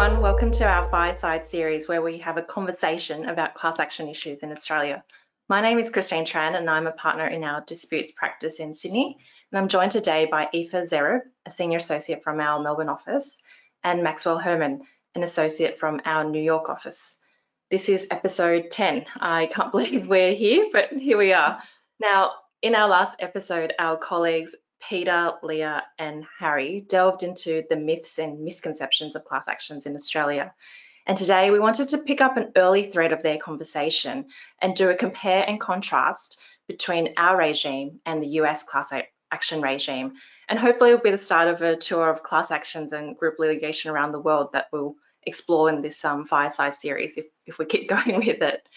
everyone. Welcome to our Fireside series where we have a conversation about class action issues in Australia. My name is Christine Tran and I'm a partner in our disputes practice in Sydney. And I'm joined today by Aoife Zerov, a senior associate from our Melbourne office, and Maxwell Herman, an associate from our New York office. This is episode 10. I can't believe we're here, but here we are. Now, in our last episode, our colleagues Peter, Leah, and Harry delved into the myths and misconceptions of class actions in Australia. And today we wanted to pick up an early thread of their conversation and do a compare and contrast between our regime and the US class action regime. And hopefully it'll be the start of a tour of class actions and group litigation around the world that we'll explore in this um, fireside series if, if we keep going with it.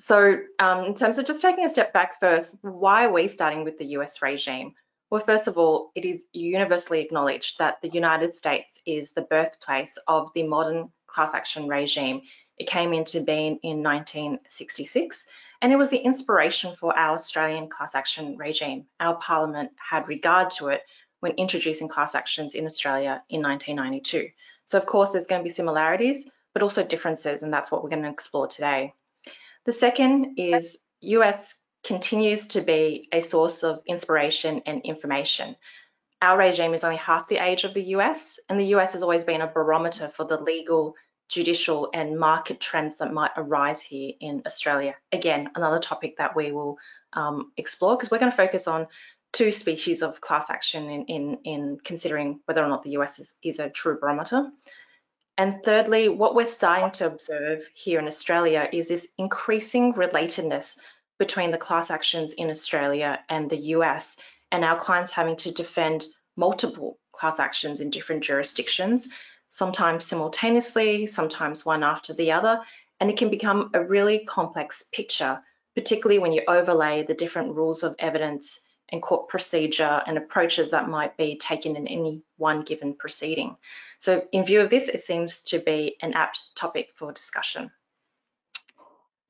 So um, in terms of just taking a step back first, why are we starting with the US regime? Well, first of all, it is universally acknowledged that the United States is the birthplace of the modern class action regime. It came into being in 1966 and it was the inspiration for our Australian class action regime. Our parliament had regard to it when introducing class actions in Australia in 1992. So of course there's going to be similarities, but also differences, and that's what we're going to explore today. The second is US continues to be a source of inspiration and information. Our regime is only half the age of the US, and the US has always been a barometer for the legal, judicial, and market trends that might arise here in Australia. Again, another topic that we will um, explore because we're going to focus on two species of class action in, in, in considering whether or not the US is, is a true barometer. And thirdly, what we're starting to observe here in Australia is this increasing relatedness between the class actions in Australia and the US, and our clients having to defend multiple class actions in different jurisdictions, sometimes simultaneously, sometimes one after the other, and it can become a really complex picture, particularly when you overlay the different rules of evidence and court procedure and approaches that might be taken in any one given proceeding. So in view of this, it seems to be an apt topic for discussion.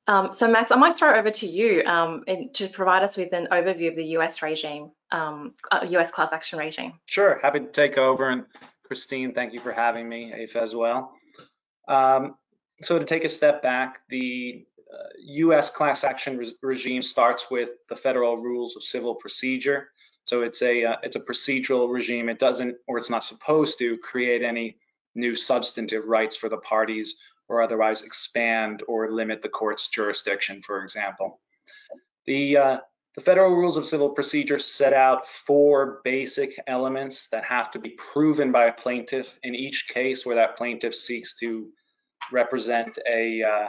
Um, so Max, I might throw over to you um, to provide us with an overview of the US regime, um, US uh, class action regime. Sure, happy to take over. And Christine, thank you for having me, Aoife as well. Um, so to take a step back, the US class action re regime starts with the federal rules of civil procedure. So it's a uh, it's a procedural regime. It doesn't, or it's not supposed to, create any new substantive rights for the parties or otherwise expand or limit the court's jurisdiction, for example. The uh, the federal rules of civil procedure set out four basic elements that have to be proven by a plaintiff in each case where that plaintiff seeks to represent a uh,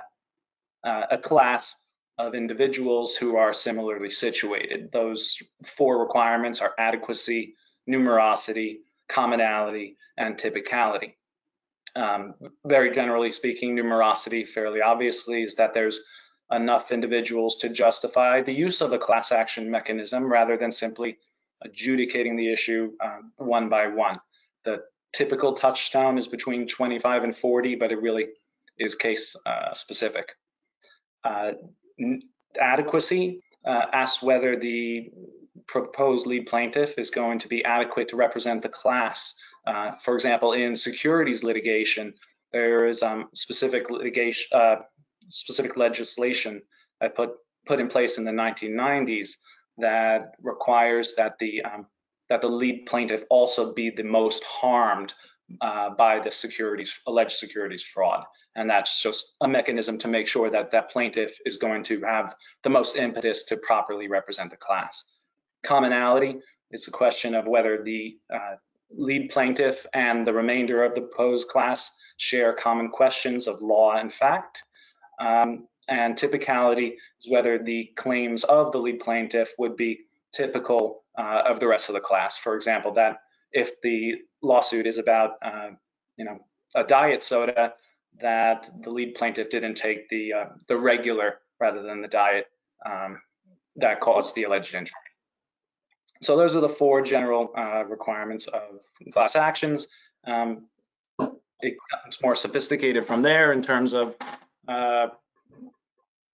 uh, a class of individuals who are similarly situated. Those four requirements are adequacy, numerosity, commonality, and typicality. Um, very generally speaking, numerosity, fairly obviously, is that there's enough individuals to justify the use of a class action mechanism rather than simply adjudicating the issue uh, one by one. The typical touchstone is between 25 and 40, but it really is case uh, specific. Uh, adequacy uh, asks whether the proposed lead plaintiff is going to be adequate to represent the class. Uh, for example, in securities litigation, there is um, specific litigation, specific legislation put put in place in the 1990s that requires that the um, that the lead plaintiff also be the most harmed uh, by the securities alleged securities fraud and that's just a mechanism to make sure that that plaintiff is going to have the most impetus to properly represent the class. Commonality is the question of whether the uh, lead plaintiff and the remainder of the proposed class share common questions of law and fact. Um, and typicality is whether the claims of the lead plaintiff would be typical uh, of the rest of the class. For example, that if the lawsuit is about, uh, you know, a diet soda, that the lead plaintiff didn't take the uh, the regular rather than the diet um, that caused the alleged injury. So those are the four general uh, requirements of class actions. Um, it becomes more sophisticated from there in terms of uh,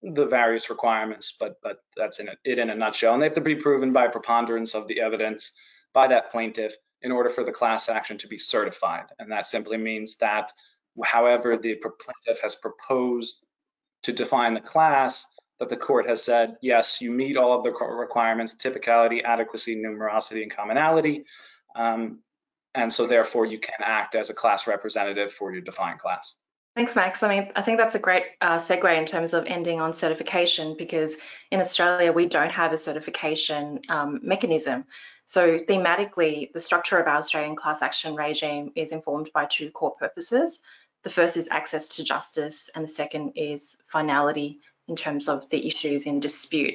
the various requirements, but but that's in it, it in a nutshell. And they have to be proven by preponderance of the evidence by that plaintiff in order for the class action to be certified. And that simply means that however the plaintiff has proposed to define the class, that the court has said, yes, you meet all of the requirements, typicality, adequacy, numerosity, and commonality. Um, and so therefore you can act as a class representative for your defined class. Thanks, Max. I mean, I think that's a great uh, segue in terms of ending on certification because in Australia we don't have a certification um, mechanism. So thematically, the structure of our Australian class action regime is informed by two core purposes. The first is access to justice, and the second is finality in terms of the issues in dispute.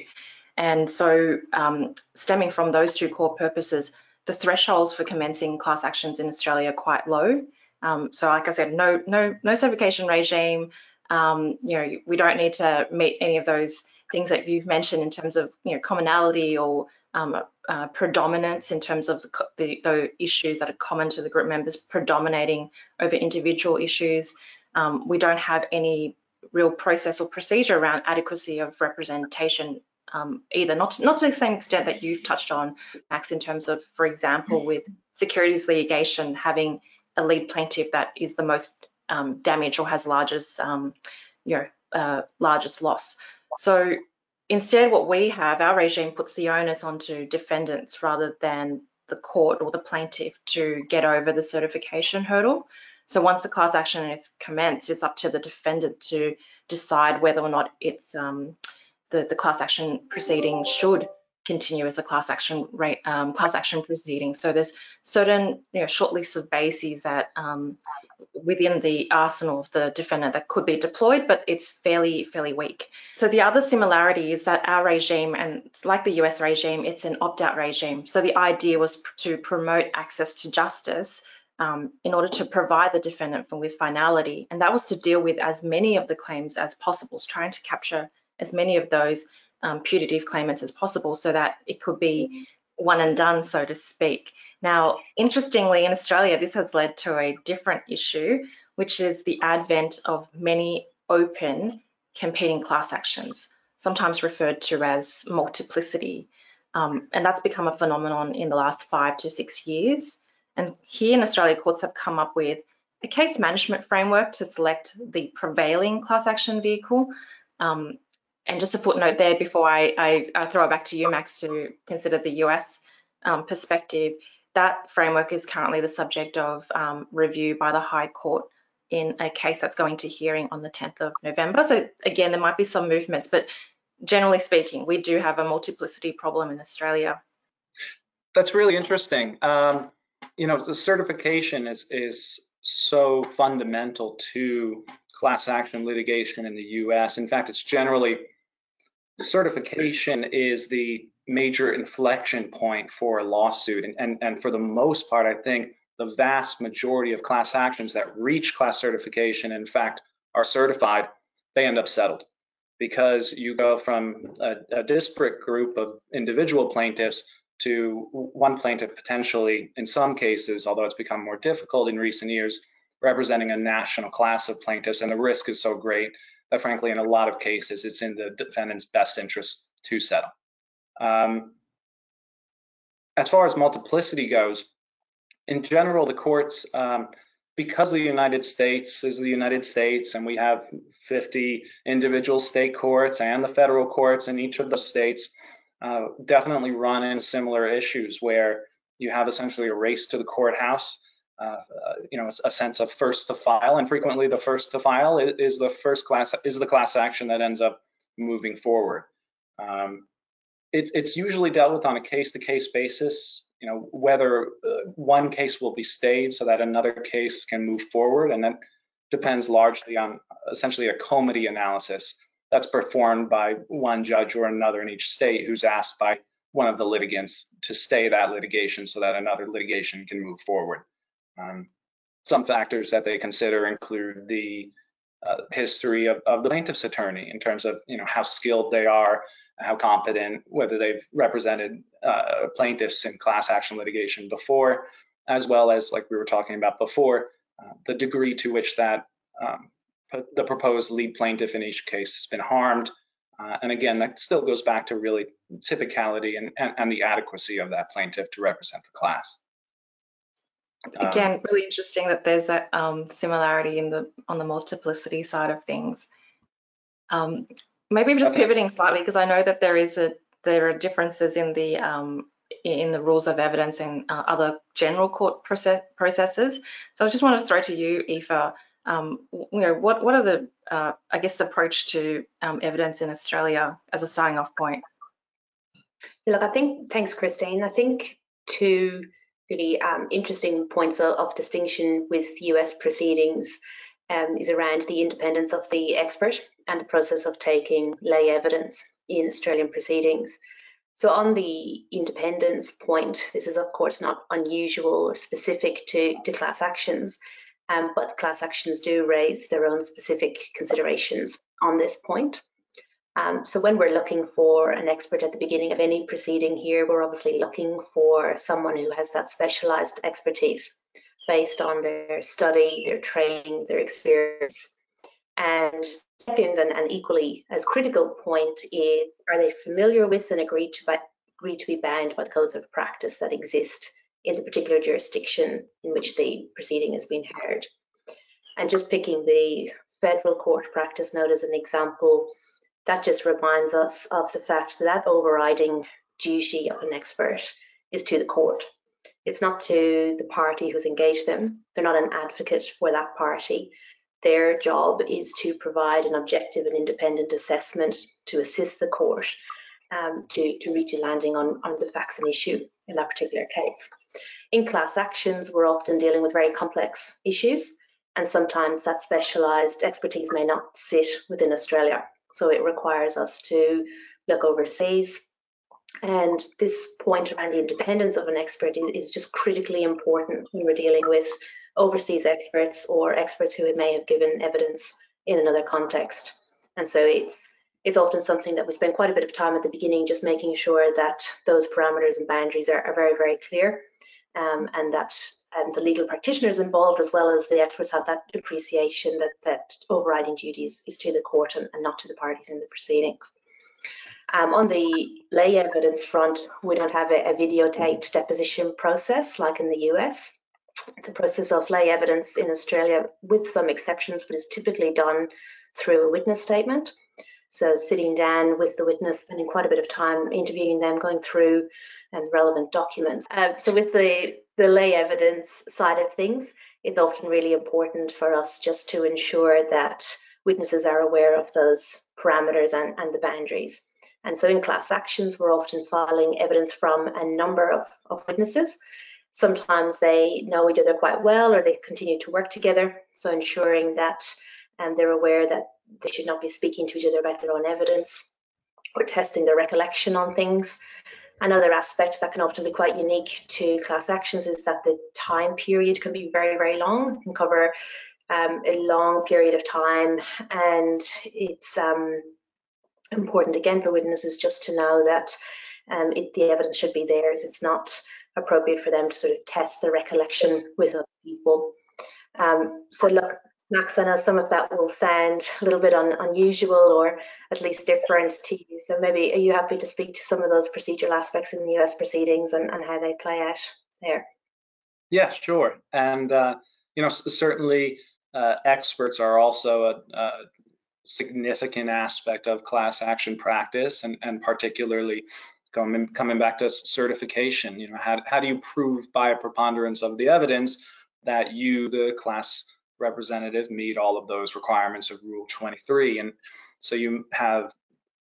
And so, um, stemming from those two core purposes, the thresholds for commencing class actions in Australia are quite low. Um, so, like I said, no, no, no certification regime. Um, you know, we don't need to meet any of those things that you've mentioned in terms of you know commonality or um, uh, predominance in terms of the, the, the, issues that are common to the group members predominating over individual issues. Um, we don't have any real process or procedure around adequacy of representation um, either, not, not to the same extent that you've touched on, Max, in terms of, for example, mm. with securities litigation, having a lead plaintiff that is the most um, damaged or has largest, um, you know, uh, largest loss. So instead, what we have, our regime puts the onus onto defendants rather than the court or the plaintiff to get over the certification hurdle. So once the class action is commenced, it's up to the defendant to decide whether or not it's um, the, the class action proceeding should continue as a class action rate, um, class action proceeding. So there's certain you know, short lists of bases that um, within the arsenal of the defendant that could be deployed, but it's fairly fairly weak. So the other similarity is that our regime, and like the US regime, it's an opt-out regime. So the idea was to promote access to justice um, in order to provide the defendant with finality. And that was to deal with as many of the claims as possible, trying to capture as many of those um, putative claimants as possible so that it could be one and done, so to speak. Now, interestingly, in Australia, this has led to a different issue, which is the advent of many open competing class actions, sometimes referred to as multiplicity. Um, and that's become a phenomenon in the last five to six years. And here in Australia, courts have come up with a case management framework to select the prevailing class action vehicle. Um, and just a footnote there before I, I, I, throw it back to you, Max, to consider the US um, perspective. That framework is currently the subject of um, review by the High Court in a case that's going to hearing on the 10th of November. So again, there might be some movements, but generally speaking, we do have a multiplicity problem in Australia. That's really interesting. Um, you know, the certification is is so fundamental to class action litigation in the US. In fact, it's generally certification is the major inflection point for a lawsuit. And, and, and for the most part, I think the vast majority of class actions that reach class certification, in fact, are certified, they end up settled because you go from a, a disparate group of individual plaintiffs to one plaintiff potentially, in some cases, although it's become more difficult in recent years, representing a national class of plaintiffs. And the risk is so great that, frankly, in a lot of cases, it's in the defendant's best interest to settle. Um, as far as multiplicity goes, in general, the courts, um, because the United States is the United States, and we have 50 individual state courts and the federal courts in each of the states, uh, definitely run in similar issues where you have essentially a race to the courthouse, uh, you know, a, sense of first to file, and frequently the first to file is, the first class is the class action that ends up moving forward. Um, it's it's usually dealt with on a case-to-case basis. You know, whether uh, one case will be stayed so that another case can move forward, and that depends largely on essentially a comity analysis that's performed by one judge or another in each state who's asked by one of the litigants to stay that litigation so that another litigation can move forward. Um, some factors that they consider include the uh, history of, of, the plaintiff's attorney in terms of you know how skilled they are, how competent, whether they've represented uh, plaintiffs in class action litigation before, as well as like we were talking about before, uh, the degree to which that um, the proposed lead plaintiff in each case has been harmed. Uh, and again, that still goes back to really typicality and, and, and, the adequacy of that plaintiff to represent the class. Um, Again, really interesting that there's a um, similarity in the on the multiplicity side of things. Um, maybe just Okay. pivoting slightly because I know that there is a there are differences in the um, in the rules of evidence and uh, other general court process, processes. So I just want to throw to you, Aoife, um, you know, what what are the uh, I guess approach to um, evidence in Australia as a starting off point? Look, I think, thanks, Christine. I think two really um, interesting points of, of distinction with US proceedings um, is around the independence of the expert and the process of taking lay evidence in Australian proceedings. So, on the independence point, this is, of course, not unusual or specific to, to class actions, um, but class actions do raise their own specific considerations on this point. Um, so when we're looking for an expert at the beginning of any proceeding here, we're obviously looking for someone who has that specialised expertise based on their study, their training, their experience. And second, and, and equally as critical point is, are they familiar with and agreed to, by, to be bound by the codes of practice that exist in the particular jurisdiction in which the proceeding has been heard? And just picking the federal court practice note as an example, that just reminds us of the fact that that overriding duty of an expert is to the court. It's not to the party who's engaged them. They're not an advocate for that party. Their job is to provide an objective and independent assessment to assist the court um, to, to reach a landing on, on the facts and issue in that particular case. In class actions, we're often dealing with very complex issues, and sometimes that specialised expertise may not sit within Australia. So it requires us to look overseas. And this point around the independence of an expert is, just critically important when we're dealing with overseas experts or experts who may have given evidence in another context. And so it's it's often something that we spend quite a bit of time at the beginning just making sure that those parameters and boundaries are, are very, very clear um, and that um, the legal practitioners involved as well as the experts have that appreciation that that overriding duties is to the court and, and not to the parties in the proceedings. Um, on the lay evidence front, we don't have a, a videotaped deposition process like in the US. The process of lay evidence in Australia, with some exceptions, but is typically done through a witness statement. So sitting down with the witness, spending quite a bit of time interviewing them, going through and relevant documents. Uh, so with the, the lay evidence side of things, it's often really important for us just to ensure that witnesses are aware of those parameters and, and the boundaries. And so in class actions, we're often filing evidence from a number of, of witnesses. Sometimes they know each other quite well or they continue to work together. So ensuring that um, they're aware that they should not be speaking to each other about their own evidence or testing their recollection on things. Another aspect that can often be quite unique to class actions is that the time period can be very, very long. It can cover um, a long period of time, and it's um, important again for witnesses just to know that um, it, the evidence should be theirs. It's not appropriate for them to sort of test their recollection with other people. Um, so look, Max, I know some of that will sound a little bit un unusual or at least different to you. So maybe are you happy to speak to some of those procedural aspects in the US proceedings and, and how they play out there? Yeah, sure. And, uh, you know, certainly uh, experts are also a, a, significant aspect of class action practice and, and particularly coming, coming back to certification, you know, how, how do you prove by a preponderance of the evidence that you, the class representative, meet all of those requirements of Rule 23? And so you have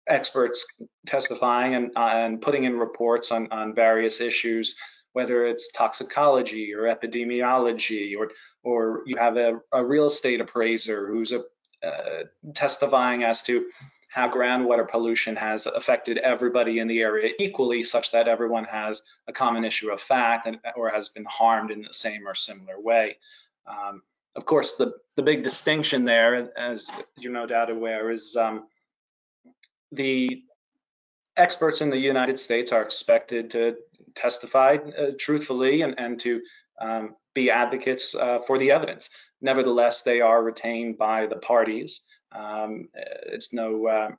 experts testifying and, uh, and putting in reports on, on various issues, whether it's toxicology or epidemiology, or, or you have a, a real estate appraiser who's a, uh, testifying as to how groundwater pollution has affected everybody in the area equally, such that everyone has a common issue of fact and, or has been harmed in the same or similar way. Um, of course, the, the big distinction there, as you're no doubt aware, is um, the experts in the United States are expected to testify uh, truthfully and, and to um, be advocates uh, for the evidence. Nevertheless, they are retained by the parties. Um, it's no uh,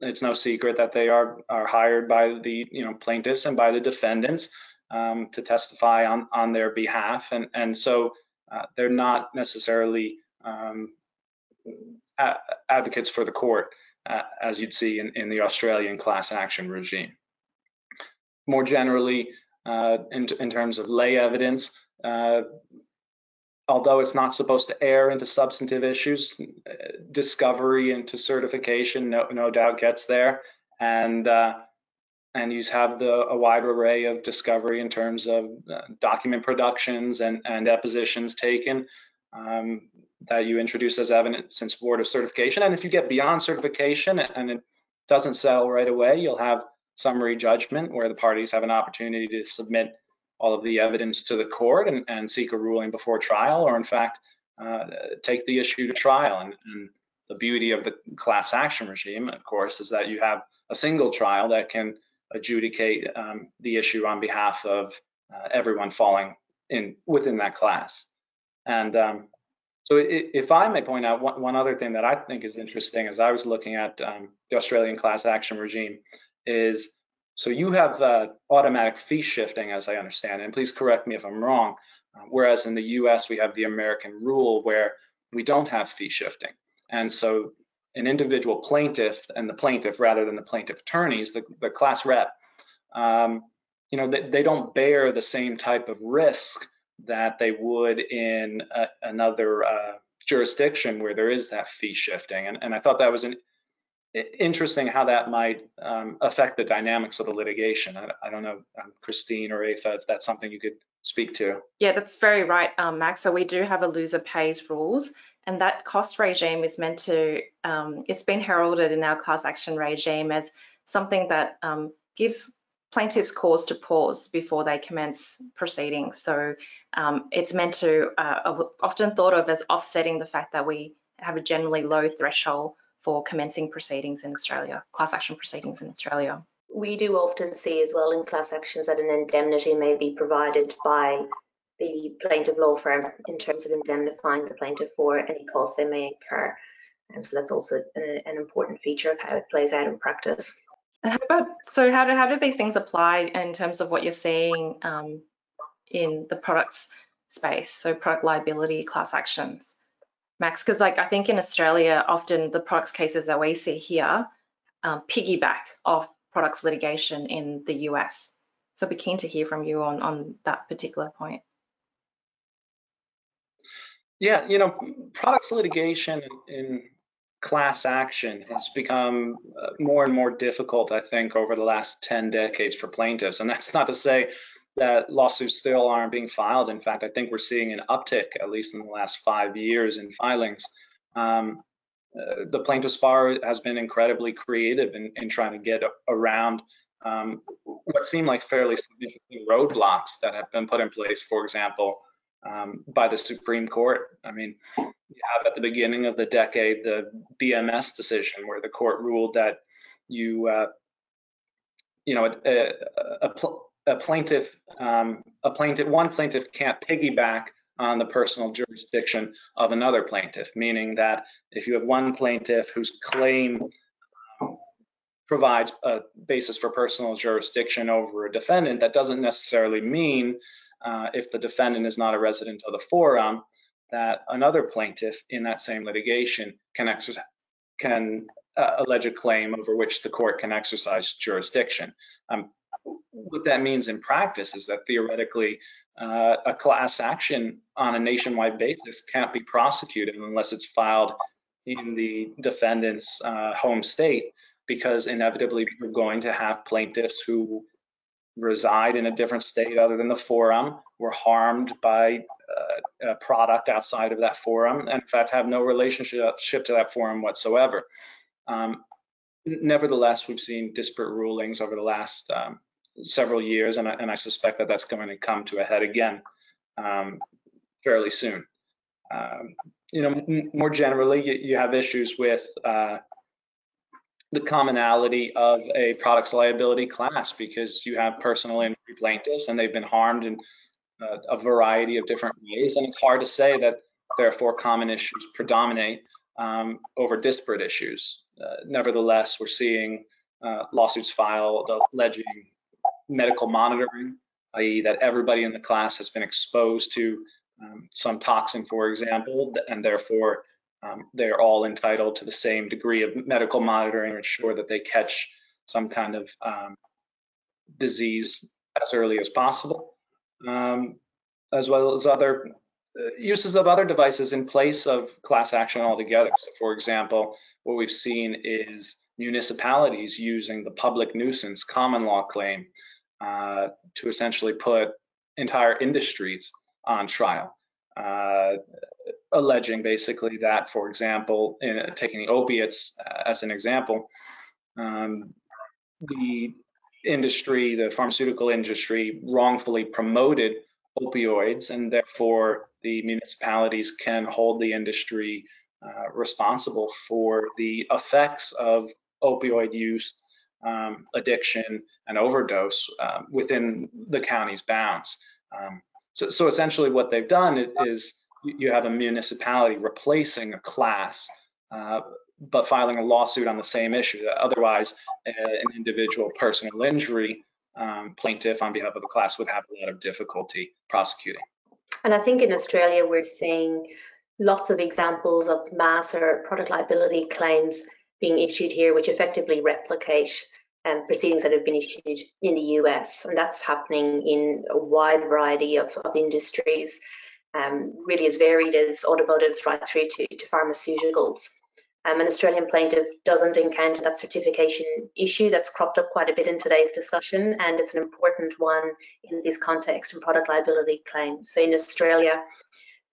it's no secret that they are are hired by the you know plaintiffs and by the defendants um, to testify on, on their behalf. And, and so uh, they're not necessarily um, advocates for the court, uh, as you'd see in, in the Australian class action regime. More generally, uh, in, in terms of lay evidence, uh, although it's not supposed to err into substantive issues, discovery into certification no, no doubt gets there. And uh, and you have the, a wide array of discovery in terms of uh, document productions and, and depositions taken um, that you introduce as evidence in support of certification. And if you get beyond certification and it doesn't sell right away, you'll have summary judgment where the parties have an opportunity to submit all of the evidence to the court and, and seek a ruling before trial, or in fact, uh, take the issue to trial. And, and the beauty of the class action regime, of course, is that you have a single trial that can adjudicate um, the issue on behalf of uh, everyone falling in within that class. And um, so if I may point out one, one, other thing that I think is interesting as I was looking at um, the Australian class action regime is, so you have uh, automatic fee shifting as I understand, and please correct me if I'm wrong, uh, whereas in the US we have the American rule where we don't have fee shifting. And so an individual plaintiff and the plaintiff rather than the plaintiff attorneys, the, the class rep, um, you know, they, they, don't bear the same type of risk that they would in a, another uh, jurisdiction where there is that fee shifting. And, and I thought that was an interesting how that might um, affect the dynamics of the litigation. I, I don't know, um, Christine or Aoife, if that's something you could speak to. Yeah, that's very right, um, Max. So we do have a loser pays rules and that cost regime is meant to, um, it's been heralded in our class action regime as something that um, gives plaintiffs cause to pause before they commence proceedings. So um, it's meant to, uh, often thought of as offsetting the fact that we have a generally low threshold for commencing proceedings in Australia, class action proceedings in Australia. We do often see as well in class actions that an indemnity may be provided by the plaintiff law firm in terms of indemnifying the plaintiff for any costs they may incur. And so that's also an, an important feature of how it plays out in practice. And how about, so how do, how do these things apply in terms of what you're seeing um, in the products space? So product liability class actions, Max, because like I think in Australia, often the products cases that we see here um, piggyback off products litigation in the US. So I'd be keen to hear from you on, on that particular point. Yeah, you know, products litigation in class action has become uh, more and more difficult, I think, over the last 10 decades for plaintiffs. And that's not to say that lawsuits still aren't being filed. In fact, I think we're seeing an uptick, at least in the last five years, in filings. Um, uh, the plaintiff's bar has been incredibly creative in, in trying to get around um, what seem like fairly significant roadblocks that have been put in place. For example, um, by the Supreme Court. I mean, you have at the beginning of the decade the BMS decision where the court ruled that you, uh, you know, a, a, a plaintiff, um, a plaintiff, one plaintiff can't piggyback on the personal jurisdiction of another plaintiff, meaning that if you have one plaintiff whose claim um, provides a basis for personal jurisdiction over a defendant, that doesn't necessarily mean uh, if the defendant is not a resident of the forum, that another plaintiff in that same litigation can exercise can uh, allege a claim over which the court can exercise jurisdiction. Um, what that means in practice is that theoretically uh, a class action on a nationwide basis can't be prosecuted unless it's filed in the defendant's uh, home state because inevitably you're going to have plaintiffs who reside in a different state other than the forum, were harmed by uh, a product outside of that forum, and in fact have no relationship to that forum whatsoever. Um, nevertheless, we've seen disparate rulings over the last um, several years, and I, and I, suspect that that's going to come to a head again um, fairly soon. Um, you know, more generally, you, you, have issues with uh, the commonality of a products liability class because you have personal injury plaintiffs and they've been harmed in uh, a variety of different ways. And it's hard to say that therefore common issues predominate um, over disparate issues. Uh, nevertheless, we're seeing uh, lawsuits filed alleging medical monitoring i.e. that everybody in the class has been exposed to um, some toxin, for example, and therefore um, they're all entitled to the same degree of medical monitoring, to ensure that they catch some kind of um, disease as early as possible, um, as well as other uh, uses of other devices in place of class action altogether. So for example, what we've seen is municipalities using the public nuisance common law claim uh, to essentially put entire industries on trial, uh, alleging basically that, for example, in, taking opiates uh, as an example, um, the industry, the pharmaceutical industry, wrongfully promoted opioids, and therefore the municipalities can hold the industry uh, responsible for the effects of opioid use, um, addiction, and overdose uh, within the county's bounds. Um, so, so, essentially, what they've done is you have a municipality replacing a class uh, but filing a lawsuit on the same issue. Otherwise, uh, an individual personal injury um, plaintiff on behalf of a class would have a lot of difficulty prosecuting. And I think in Australia, we're seeing lots of examples of mass or product liability claims being issued here, which effectively replicate um, proceedings that have been issued in the US. And that's happening in a wide variety of, of industries, um, really as varied as automotives right through to, to pharmaceuticals. Um, an Australian plaintiff doesn't encounter that certification issue that's cropped up quite a bit in today's discussion, and it's an important one in this context in product liability claims. So in Australia,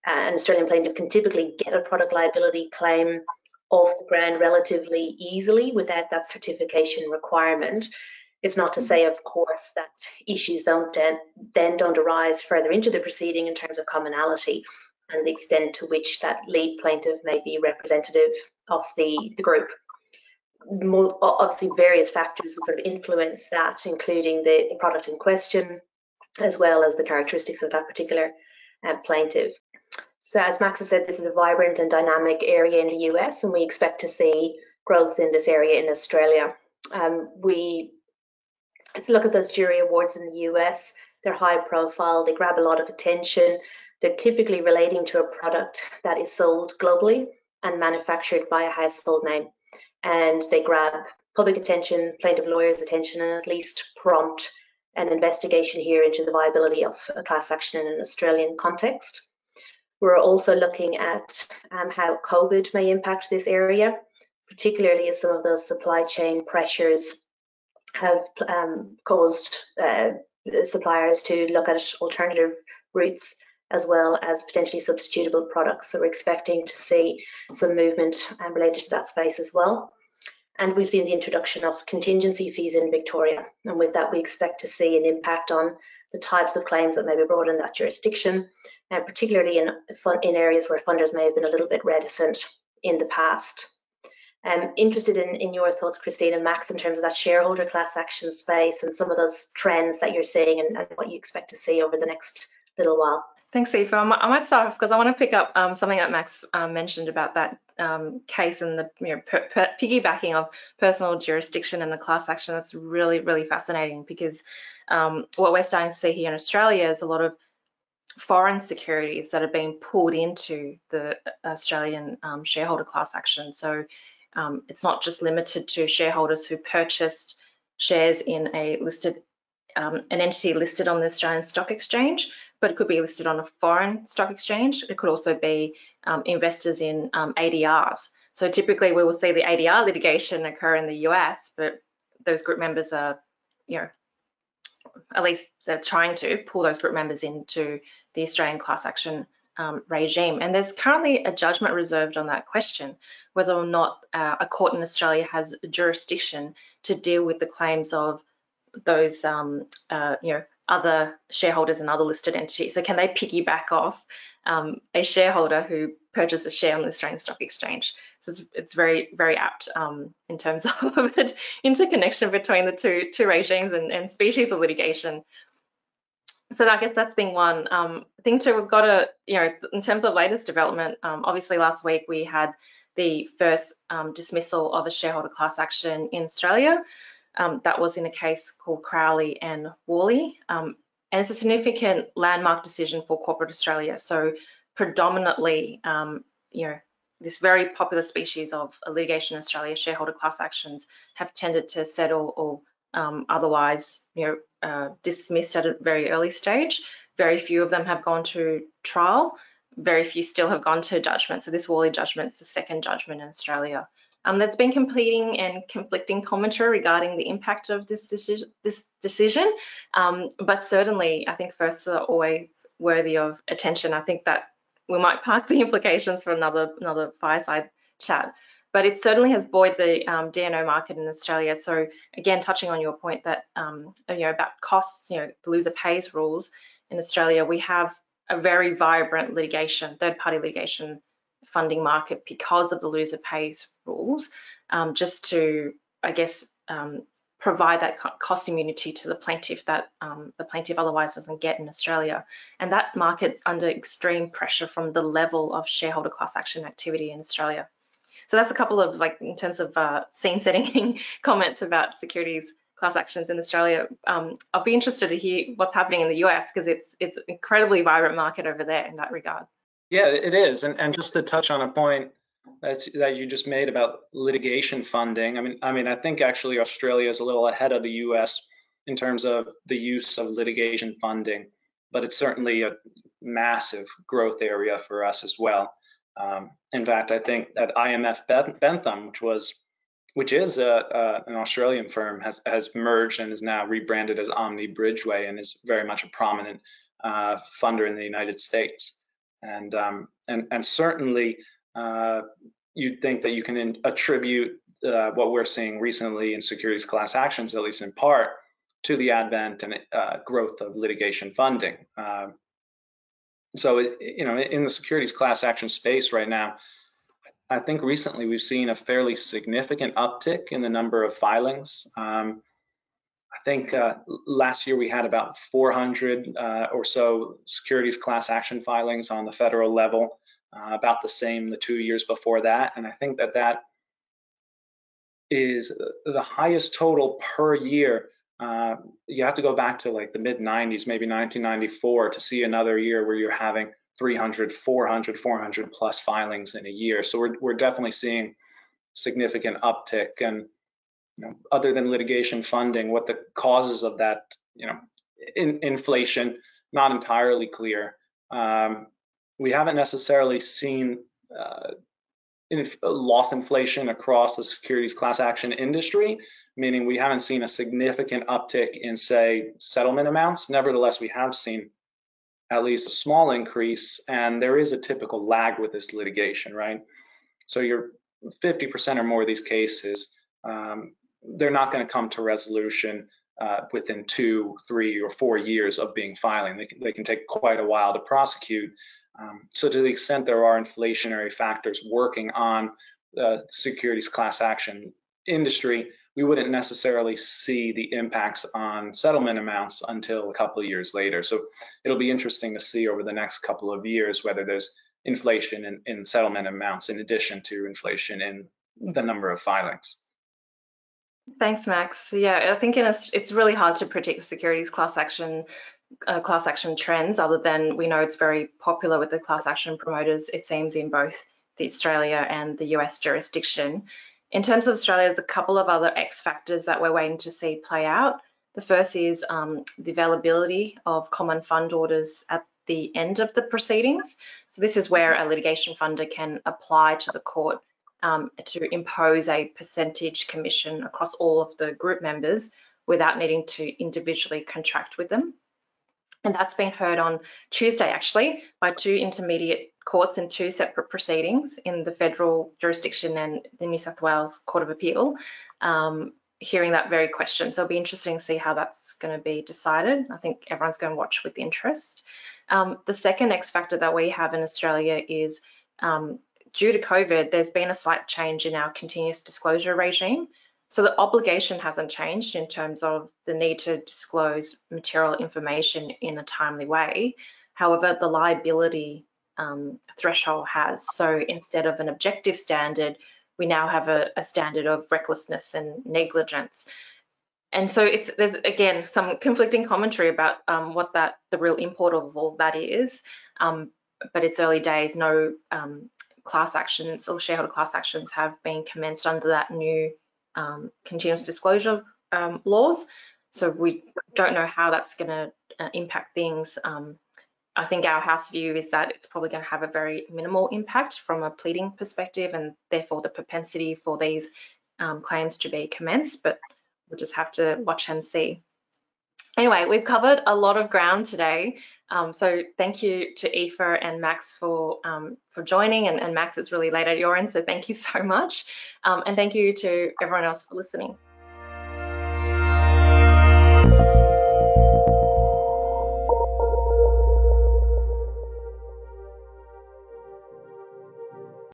uh, an Australian plaintiff can typically get a product liability claim off the ground relatively easily without that certification requirement. It's not to say, of course, that issues don't then, then don't arise further into the proceeding in terms of commonality and the extent to which that lead plaintiff may be representative of the, the group. More, obviously, various factors will sort of influence that, including the, the product in question, as well as the characteristics of that particular uh, plaintiff. So, as Max has said, this is a vibrant and dynamic area in the US, and we expect to see growth in this area in Australia. Um, we let's look at those jury awards in the US. They're high profile, they grab a lot of attention. They're typically relating to a product that is sold globally and manufactured by a household name. And they grab public attention, plaintiff lawyers' attention, and at least prompt an investigation here into the viability of a class action in an Australian context. We're also looking at um, how COVID may impact this area, particularly as some of those supply chain pressures have um, caused uh, suppliers to look at alternative routes as well as potentially substitutable products. So we're expecting to see some movement um, related to that space as well. And we've seen the introduction of contingency fees in Victoria. And with that, we expect to see an impact on the types of claims that may be brought in that jurisdiction, and particularly in, in areas where funders may have been a little bit reticent in the past. I'm um, interested in, in your thoughts, Christine and Max, in terms of that shareholder class action space and some of those trends that you're seeing and, and what you expect to see over the next little while. Thanks, Aoife. I might start off because I want to pick up um, something that Max um, mentioned about that um, case and the you know, per, per, piggybacking of personal jurisdiction and the class action. That's really, really fascinating because um, what we're starting to see here in Australia is a lot of foreign securities that are being pulled into the Australian um, shareholder class action. So um, it's not just limited to shareholders who purchased shares in a listed um, an entity listed on the Australian Stock Exchange, but it could be listed on a foreign stock exchange. It could also be um, investors in um, ADRs. So typically we will see the ADR litigation occur in the US, but those group members are, you know, at least they're trying to pull those group members into the Australian class action um, regime. And there's currently a judgment reserved on that question, whether or not uh, a court in Australia has jurisdiction to deal with the claims of those, um, uh, you know, other shareholders and other listed entities. So can they piggyback off um, a shareholder who purchased a share on the Australian Stock Exchange? So it's, it's very, very apt um, in terms of interconnection between the two, two regimes and, and species of litigation. So I guess that's thing one. Um, thing two, we've got a, you know, in terms of latest development, um, obviously last week we had the first um, dismissal of a shareholder class action in Australia. Um, that was in a case called Crowley and Worley. Um, and it's a significant landmark decision for corporate Australia. So predominantly, um, you know, this very popular species of litigation in Australia, shareholder class actions, have tended to settle or um, otherwise, you know, uh, dismissed at a very early stage. Very few of them have gone to trial. Very few still have gone to judgment. So this Worley judgment is the second judgment in Australia. Um, there's been completing and conflicting commentary regarding the impact of this decision. This decision, um, but certainly I think firsts are always worthy of attention. I think that we might park the implications for another another fireside chat. But it certainly has buoyed the um, D&O market in Australia. So again, touching on your point that um, you know about costs, you know, the loser pays rules in Australia, we have a very vibrant litigation, third-party litigation funding market because of the loser pays rules. Um, just to, I guess, um, provide that cost immunity to the plaintiff that um, the plaintiff otherwise doesn't get in Australia. And that market's under extreme pressure from the level of shareholder class action activity in Australia. So that's a couple of like in terms of uh, scene setting comments about securities class actions in Australia. Um, I'll be interested to hear what's happening in the US because it's it's incredibly vibrant market over there in that regard. Yeah, it is. And and just to touch on a point that that you just made about litigation funding. I mean, I mean, I think actually Australia is a little ahead of the U.S. in terms of the use of litigation funding, but it's certainly a massive growth area for us as well. Um, in fact, I think that IMF Bentham, which was which is a, an Australian firm, has has merged and is now rebranded as Omni Bridgeway and is very much a prominent uh, funder in the United States. And um, and and certainly uh, you'd think that you can in, attribute uh, what we're seeing recently in securities class actions, at least in part, to the advent and uh, growth of litigation funding. So, it, you know, in the securities class action space right now, I think recently we've seen a fairly significant uptick in the number of filings. Um, I think uh, last year we had about 400 uh, or so securities class action filings on the federal level uh, about the same the two years before that. And I think that that is the highest total per year. Uh, you have to go back to like the mid 90s, maybe 1994 to see another year where you're having 300, 400, 400 plus filings in a year. So we're, we're definitely seeing significant uptick and you know, other than litigation funding, what the causes of that, you know, in, inflation, not entirely clear. Um, we haven't necessarily seen uh, inf loss inflation across the securities class action industry, meaning we haven't seen a significant uptick in, say, settlement amounts. Nevertheless, we have seen at least a small increase, and there is a typical lag with this litigation, right? So you're 50% or more of these cases, um, they're not going to come to resolution uh, within two, three, or four years of being filing. They can, they can take quite a while to prosecute. Um, so to the extent there are inflationary factors working on the securities class action industry, we wouldn't necessarily see the impacts on settlement amounts until a couple of years later. So it'll be interesting to see over the next couple of years whether there's inflation in, in settlement amounts in addition to inflation in the number of filings. Thanks, Max. Yeah, I think a, it's really hard to predict securities class action uh, class action trends other than we know it's very popular with the class action promoters, it seems, in both the Australia and the US jurisdiction. In terms of Australia, there's a couple of other X factors that we're waiting to see play out. The first is um, the availability of common fund orders at the end of the proceedings. So this is where a litigation funder can apply to the court um, to impose a percentage commission across all of the group members without needing to individually contract with them. And that's been heard on Tuesday, actually, by two intermediate courts in two separate proceedings in the federal jurisdiction and the New South Wales Court of Appeal, um, hearing that very question. So it'll be interesting to see how that's going to be decided. I think everyone's going to watch with interest. Um, the second X factor that we have in Australia is um, due to COVID, there's been a slight change in our continuous disclosure regime. So the obligation hasn't changed in terms of the need to disclose material information in a timely way. However, the liability um, threshold has. So instead of an objective standard, we now have a, a standard of recklessness and negligence. and so it's there's again some conflicting commentary about um, what that the real import of all that is. Um, but it's early days. No um, class actions or shareholder class actions have been commenced under that new um, continuous disclosure um, laws. So we don't know how that's going to uh, impact things. Um, I think our house view is that it's probably going to have a very minimal impact from a pleading perspective and therefore the propensity for these um, claims to be commenced, but we'll just have to watch and see. Anyway, we've covered a lot of ground today. Um, so thank you to Aoife and Max for um, for joining, and, and, Max, it's really late at your end, so thank you so much. Um, and thank you to everyone else for listening.